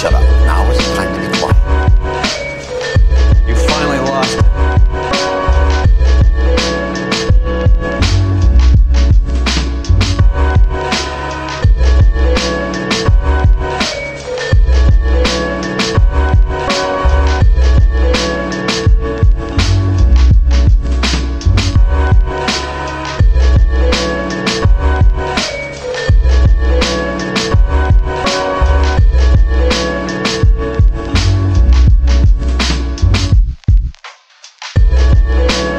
shut up. Now it's time to be quiet. Bye.